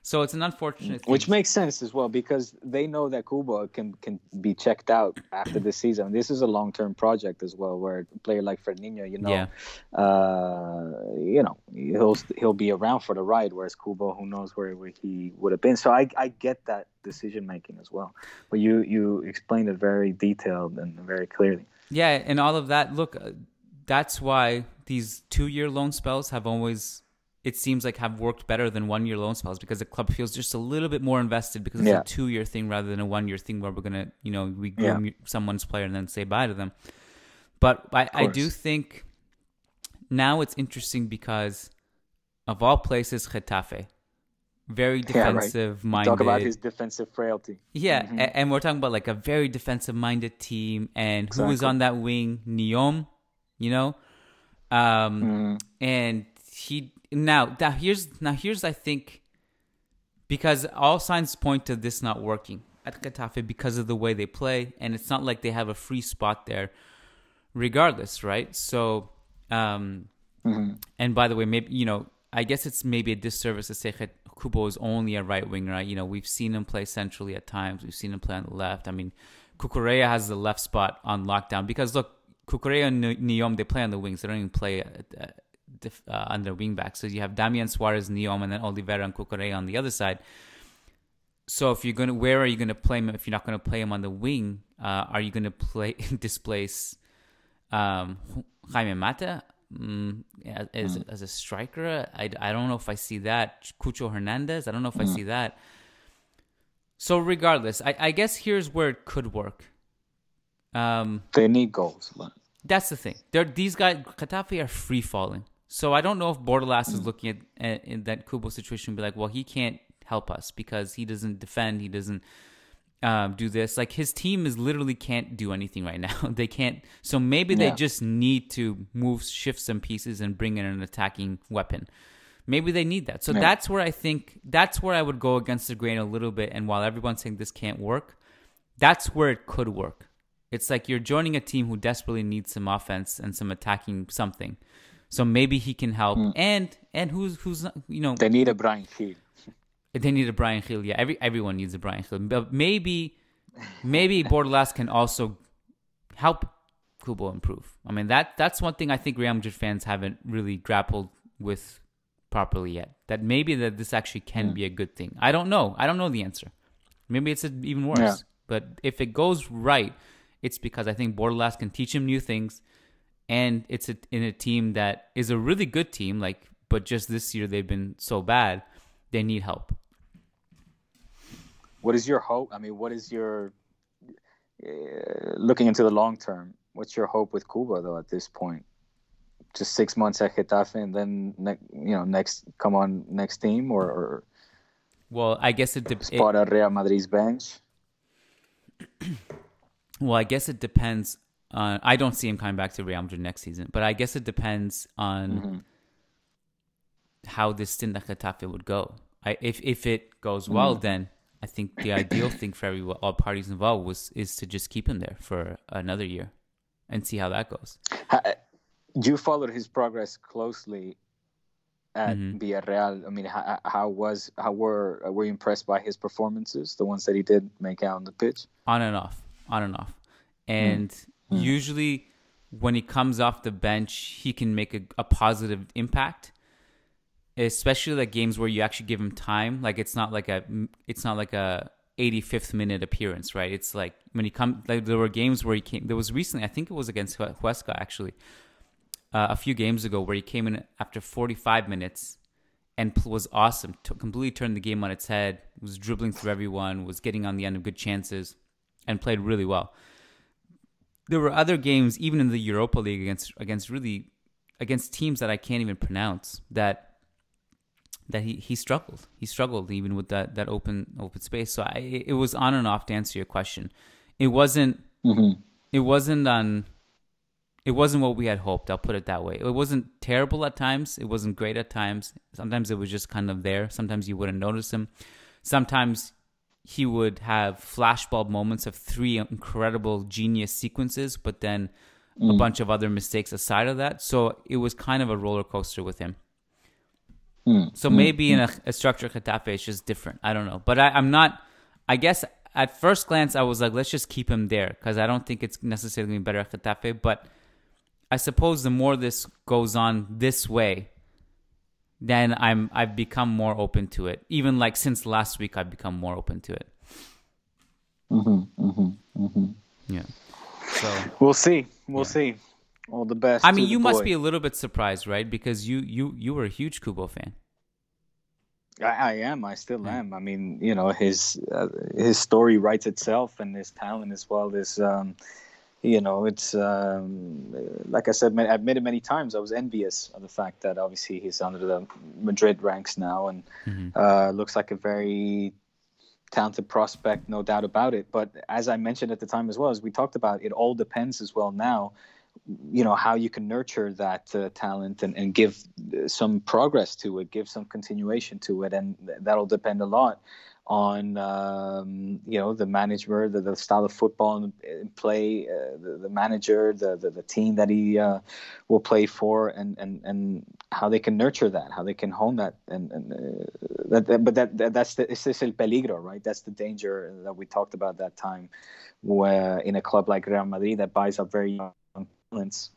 So it's an unfortunate thing. Which makes sense as well because they know that Kubo can can be checked out after this season. This is a long term project as well, where a player like Fernandinho, you know, yeah. uh, you know, he'll he'll be around for the ride, whereas Kubo, who knows where, where he would have been. So I I get that decision making as well. But you you explained it very detailed and very clearly. Yeah, and all of that. Look, uh, that's why these two year loan spells have always it seems like have worked better than one year loan spells because the club feels just a little bit more invested because it's yeah. a two year thing rather than a one year thing where we're gonna you know we groom yeah. someone's player and then say bye to them. But I, I do think now it's interesting because of all places, Getafe, very defensive yeah, right. minded. Talk about his defensive frailty. Yeah, mm-hmm. and, and, we're talking about like a very defensive minded team, and exactly. who is on that wing? Nyom, you know, um, mm. and he now now here's now here's I think because all signs point to this not working at Getafe because of the way they play, and it's not like they have a free spot there, regardless, right? So, um, mm-hmm. and by the way, maybe you know, I guess it's maybe a disservice to say that Kubo is only a right winger. Right? You know, we've seen him play centrally at times. We've seen him play on the left. I mean, Cucurella has the left spot on lockdown because look, Cucurella and Nyom they play on the wings. They don't even play at, uh, under wingback. So you have Damian Suarez, Nyom, and then Oliveira and Cucurella on the other side. So if you're gonna, where are you gonna play him? If you're not gonna play him on the wing, uh, are you gonna play displace um, Jaime Mata mm, as, mm. as a striker? I, I don't know if I see that. Cucho Hernandez. I don't know if mm. I see that. So regardless, I, I guess here's where it could work. Um, they need goals, but that's the thing. They're, these guys, Getafe are free falling. So I don't know if Bordalas is looking at, at in that Kubo situation and be like, well, he can't help us because he doesn't defend, he doesn't um, do this. Like his team is literally can't do anything right now. they can't. So maybe yeah. they just need to move, shift some pieces, and bring in an attacking weapon. Maybe they need that. So yeah. that's where I think that's where I would go against the grain a little bit. And while everyone's saying this can't work, that's where it could work. It's like you're joining a team who desperately needs some offense and some attacking something. So maybe he can help. Mm. And and who's who's you know they need a Brian Gil. They need a Brian Gil. Yeah, every everyone needs a Brian Gil. But maybe maybe Bordalas can also help Kubo improve. I mean that that's one thing I think Real Madrid fans haven't really grappled with properly yet. That maybe that this actually can mm. be a good thing. I don't know. I don't know the answer. Maybe it's even worse. Yeah. But if it goes right, it's because I think Bordalas can teach him new things and it's a, in a team that is a really good team. Like, but just this year they've been so bad, they need help. What is your hope? I mean, what is your uh, looking into the long term? What's your hope with Kubo though at this point? just six months at Getafe and then ne- you know next come on next team or, or Well, I guess it, depends spot at Real Madrid's bench. Well, I guess it depends on. I don't see him coming back to Real Madrid next season, but I guess it depends on Mm-hmm. how this stint at Getafe would go. I, if if it goes Mm. well, then I think the ideal thing for every all parties involved was is to just keep him there for another year and see how that goes. You followed his progress closely at Mhm. Villarreal. I mean, how, how was how were were you impressed by his performances, the ones that he did make out on the pitch? on and off, on and off. And Hmm. usually, when he comes off the bench, he can make a, a positive impact. Especially like games where you actually give him time. Like it's not like a it's not like a 85th minute appearance, right? It's like when he come like there were games where he came. There was recently, I think it was against Hue- Huesca actually, uh, a few games ago where he came in after 45 minutes and was awesome. Completely turned the game on its head. Was dribbling through everyone. Was getting on the end of good chances, and played really well. There were other games, even in the Europa League, against against really against teams that I can't even pronounce. That that he, he struggled. He struggled even with that, that open open space. So I, it was on and off to answer your question. It wasn't mm-hmm. it wasn't on it wasn't what we had hoped. I'll put it that way. It wasn't terrible at times. It wasn't great at times. Sometimes it was just kind of there. Sometimes you wouldn't notice him. Sometimes he would have flashbulb moments of three incredible genius sequences, but then a mm. bunch of other mistakes aside of that. So it was kind of a roller coaster with him. Mm. So mm. maybe in a, a structure Getafe, it's just different. I don't know. But I, I'm not, I guess at first glance, I was like, let's just keep him there because I don't think it's necessarily going to be better at Getafe. But I suppose the more this goes on this way, then I'm I've become more open to it. Even like since last week, I've become more open to it. Mm-hmm, mm-hmm, mm-hmm. Yeah. So We'll see. We'll see. All the best. I to mean, the you must boy. be a little bit surprised, right? Because you you you were a huge Kubo fan. I, I am. I still am. I mean, you know, his uh, his story writes itself, and his talent as well is, um, you know, it's um, like I said. I've admitted many times. I was envious of the fact that obviously he's under the Madrid ranks now, and uh, looks like a very talented prospect, no doubt about it. But as I mentioned at the time as well, as we talked about, it all depends as well now you know how you can nurture that uh, talent and, and give uh, some progress to it give some continuation to it and that'll depend a lot on um, you know the manager the, the style of football and, play uh, the, the manager the, the the team that he uh, will play for and and and how they can nurture that how they can hone that and, and uh, that, that but that, that that's the it's el peligro right? That's the danger that we talked about that time where in a club like Real Madrid that buys up very young talents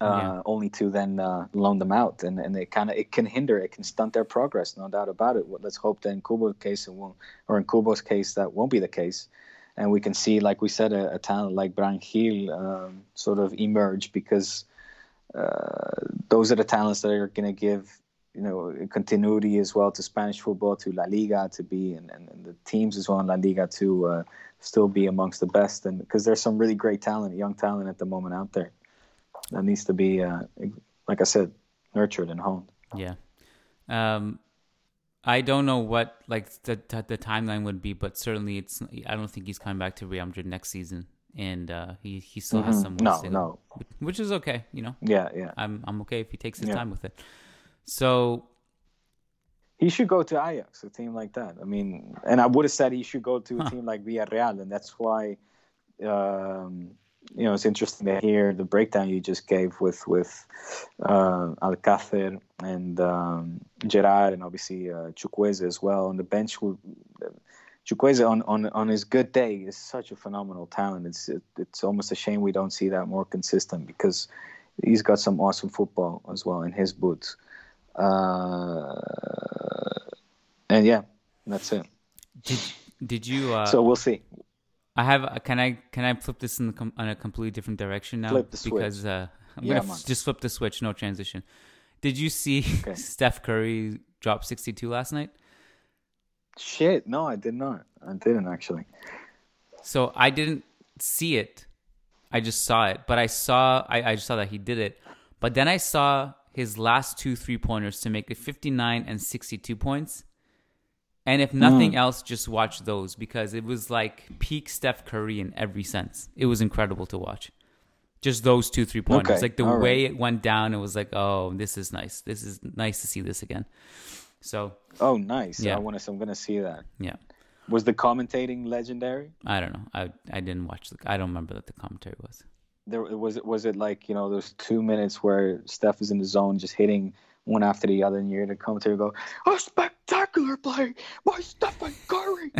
Yeah. only to then uh, loan them out, and and it kind of it can hinder, it can stunt their progress, no doubt about it. Let's hope that in Kubo's case, it won't, or in Kubo's case, that won't be the case, and we can see, like we said, a, a talent like Brian Gil um, sort of emerge because uh, those are the talents that are going to give you know continuity as well to Spanish football, to La Liga to be, and, and, and the teams as well in La Liga to uh, still be amongst the best, and because there's some really great talent, young talent at the moment out there that needs to be, uh, like I said, nurtured and honed. Yeah. Um, I don't know what like the the, the timeline would be, but certainly it's. I don't think he's coming back to Real Madrid next season, and uh, he he still has Mhm. some. No, go, no. which is okay. You know, Yeah, yeah. I'm I'm okay if he takes his Yeah. time with it. So He should go to Ajax, a team like that. I mean, and I would have said he should go to a Huh. team like Villarreal, and that's why, um, you know, it's interesting to hear the breakdown you just gave with with uh, Alcácer and um, Gerard, and obviously uh, Chukwueze as well on the bench. Chukwueze on, on on his good day is such a phenomenal talent. It's it, it's almost a shame we don't see that more consistent because he's got some awesome football as well in his boots. Uh, and yeah, that's it. did did you? Uh, so we'll see. I have. Can I can I flip this in the com- on a completely different direction now? Flip the switch. because uh, I'm Yeah, gonna f- just flip the switch, no transition. Did you see Okay. Steph Curry drop 62 last night? Shit, no, I did not. I didn't actually. So I didn't see it. I just saw it, but I saw I, I just saw that he did it. But then I saw his last two three pointers to make it 59 and 62 points. And if nothing Mm. else, just watch those because it was like peak Steph Curry in every sense. It was incredible to watch. Just those two three pointers. Okay, Like the all right. way it went down, it was like, oh, this is nice. This is nice to see this again. So, Oh, nice. Yeah. I want to. I'm gonna see that. yeah. Was the commentating legendary? I don't know. I I didn't watch the. I don't remember what the commentary was. There was it. Was it like you know those two minutes where Steph is in the zone, just hitting one after the other, and you hear the commentator go, "A spectacular play by Stephen Curry."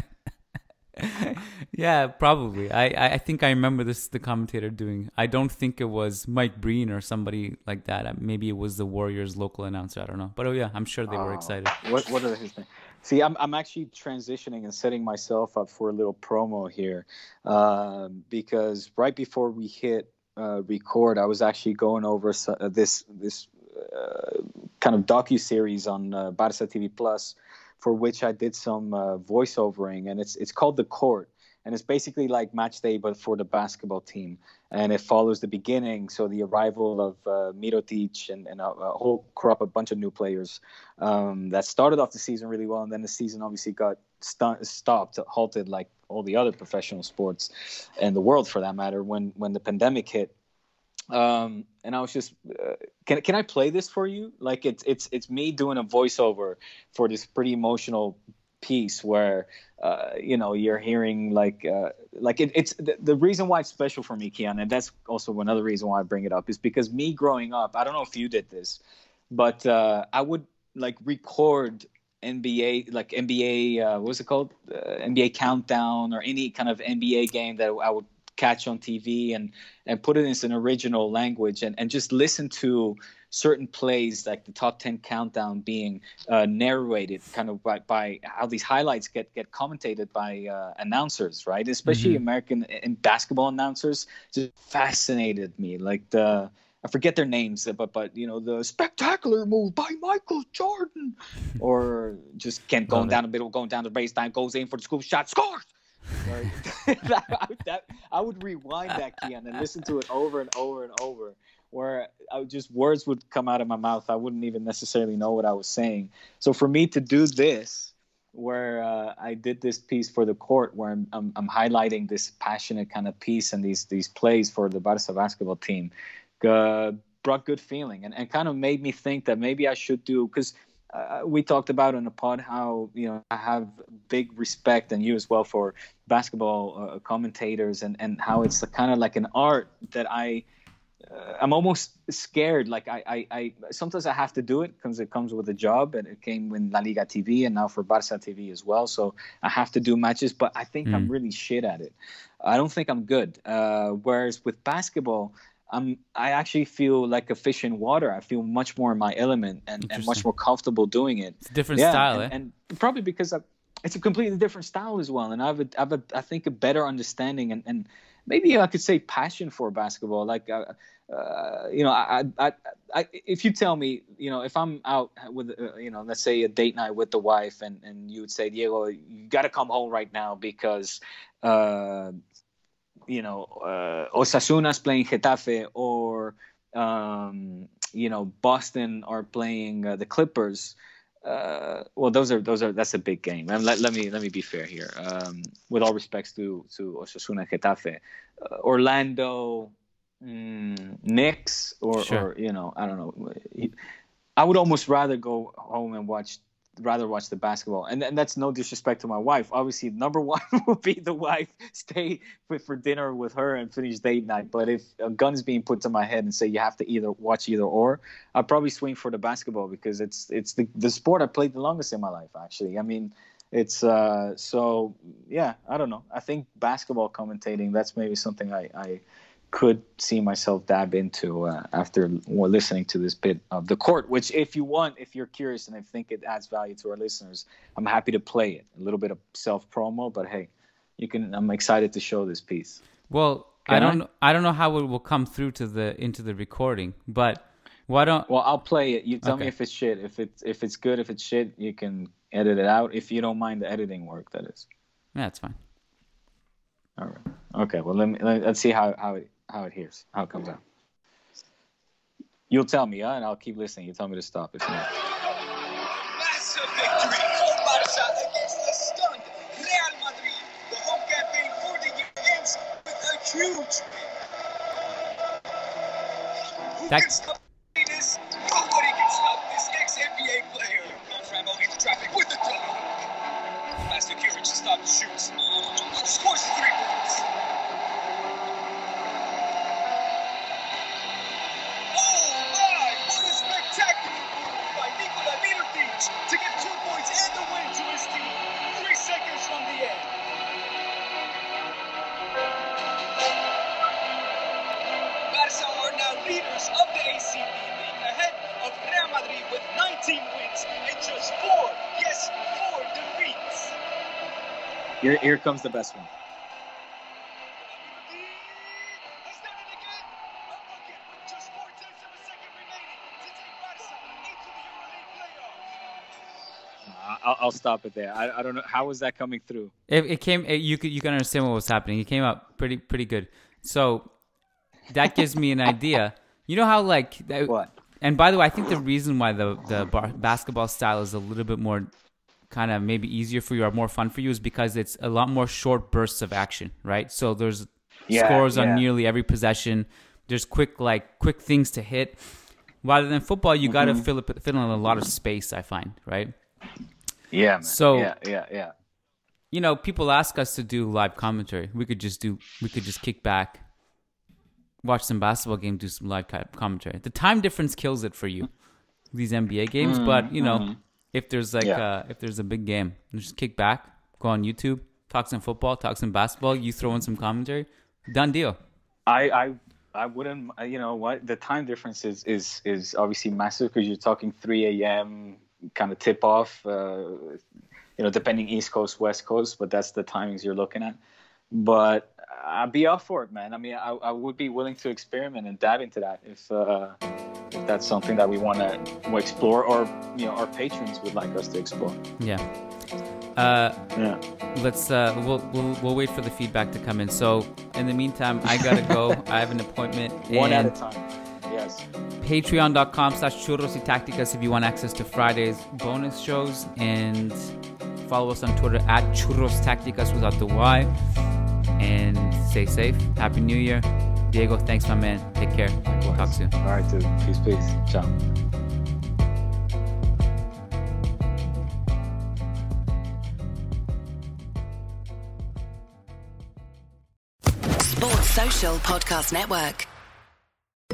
yeah, probably. I, I think I remember this the commentator doing. I don't think it was Mike Breen or somebody like that. Uh, Maybe it was the Warriors local announcer. I don't know. But oh yeah, I'm sure they were Oh, excited. What what are his name? See, I'm I'm actually transitioning and setting myself up for a little promo here, um, because right before we hit uh, record, I was actually going over uh, this this uh, kind of docu series on uh, Barca TV Plus, for which I did some uh, voiceovering, and it's it's called The Court, and it's basically like Match Day but for the basketball team, and it follows the beginning, so the arrival of uh, Mirotic and, and a, a whole crop, a bunch of new players um, that started off the season really well, and then the season obviously got stu- stopped, halted, like all the other professional sports and the world for that matter, when when the pandemic hit. Um, and I was just, uh, can can I play this for you? Like it's it's it's me doing a voiceover for this pretty emotional piece where uh, you know you're hearing like uh, like it, it's the, the reason why it's special for me, Kiyan, and that's also another reason why I bring it up is because me growing up, I don't know if you did this, but uh, I would like record NBA like NBA uh, what's it called uh, NBA countdown or any kind of NBA game that I would catch on TV and and put it in an original language and, and just listen to certain plays like the top 10 countdown being uh, narrated kind of by, by how these highlights get get commentated by uh, announcers right especially American and basketball announcers just fascinated me like the I forget their names, but but you know the spectacular move by Michael Jordan, or just Kent going Love it. down the middle, going down the baseline, goes in for the scoop shot, scores. Right? that, I, would- that, I would rewind that Kiyan and listen to it over and over and over, where I would just words would come out of my mouth. I wouldn't even necessarily know what I was saying. So for me to do this, where uh, I did this piece for the court, where I'm, I'm, I'm highlighting this passionate kind of piece and these these plays for the Barca basketball team, uh, brought good feeling and, and kind of made me think that maybe I should do because uh, we talked about in the pod how you know I have big respect and you as well for basketball uh, commentators and and how it's kind of like an art that I uh, I'm almost scared. Like I, I, I sometimes I have to do it because it comes with a job, and it came with La Liga TV and now for Barca TV as well. So I have to do matches, but I think I'm Mm. really shit at it. I don't think I'm good. Uh, whereas with basketball, I'm I actually feel like a fish in water. I feel much more in my element and, and much more comfortable doing it. It's a different Yeah, style, and, eh? and probably because I, it's a completely different style as well, and I have a, I have a, I think a better understanding and, and maybe I could say passion for basketball. Like, uh, uh, you know, I, I, I, if you tell me, you know, if I'm out with, uh, you know, let's say a date night with the wife, and and you would say, Diego, you got to come home right now because. You know, uh, Osasuna's playing Getafe or, um, you know, Boston are playing uh, the Clippers. Uh, well, those are those are that's a big game. And let, let me let me be fair here. Um, with all respects to to Osasuna Getafe, uh, Orlando, mm, Knicks, or, Sure. or you know, I don't know. I would almost rather go home and watch rather watch the basketball. And, and that's no disrespect to my wife. Obviously, number one would be the wife stay for dinner with her and finish date night. But if a gun is being put to my head and say you have to either watch either or, I'd probably swing for the basketball because it's it's the, the sport I played the longest in my life. Actually, I mean. It's uh so yeah I don't know I think basketball commentating that's maybe something I, I could see myself dab into uh, after listening to this bit of the court. Which, if you want, if you're curious and I think it adds value to our listeners, I'm happy to play it. A little bit of self promo, but hey, you can. I'm excited to show this piece. Well, Can I I? don't know I don't know how it will come through to the into the recording, but why don't Well, I'll play it. You tell me Okay. if it's shit. If it's if it's good, if it's shit, you can edit it out. If you don't mind the editing work, that is. Yeah, it's fine. All right. Okay. Well, let me let, let's see how how it how it hears how it comes out. You'll tell me, huh? And I'll keep listening. You tell me to stop if not. Massive victory for Barca against the stunned Real Madrid. The home campaign for the year ends with a huge win. Who That- the best one. I- I'll, I'll stop it there. I, I don't know how was that coming through. It, it came. It, you could you can understand what was happening. It came up pretty pretty good. So that gives me an idea. You know how like that, What? And by the way, I think the reason why the the bar, basketball style is a little bit more kind of maybe easier for you or more fun for you is because it's a lot more short bursts of action, right? So there's Yeah, scores on nearly every possession. There's quick like quick things to hit. Rather than football, you got to Mm-hmm. fill it fill in a lot of space. I find right. Yeah, man. So- yeah, yeah, yeah. you know, people ask us to do live commentary. We could just do, we could just kick back, watch some basketball game, do some live commentary. The time difference kills it for you, these NBA games. but you know, if there's like, Yeah. uh, if there's a big game, just kick back, go on YouTube, talk some football, talk some basketball. You throw in some commentary, done deal. I, I, I wouldn't. uh, You know what? The time difference is is is obviously massive because you're talking 3 a.m. kind of tip off. Uh, you know, depending East Coast, West Coast, but that's the timings you're looking at. But I'd be up for it, man. I mean, I, I would be willing to experiment and dive into that if uh, if that's something that we want to explore, or you know, our patrons would like us to explore. Yeah. Uh, Yeah. let's uh we'll, we'll we'll wait for the feedback to come in so in the meantime i gotta go i have an appointment One at a time. Yes. patreon.com slash churros y tacticas if you want access to Friday's bonus shows and follow us on Twitter at churros tacticas without the Y and stay safe. Happy New Year. Diego, thanks my man. Take care. We'll Talk soon. All right, dude. Peace, peace. Ciao. Sports Social Podcast Network.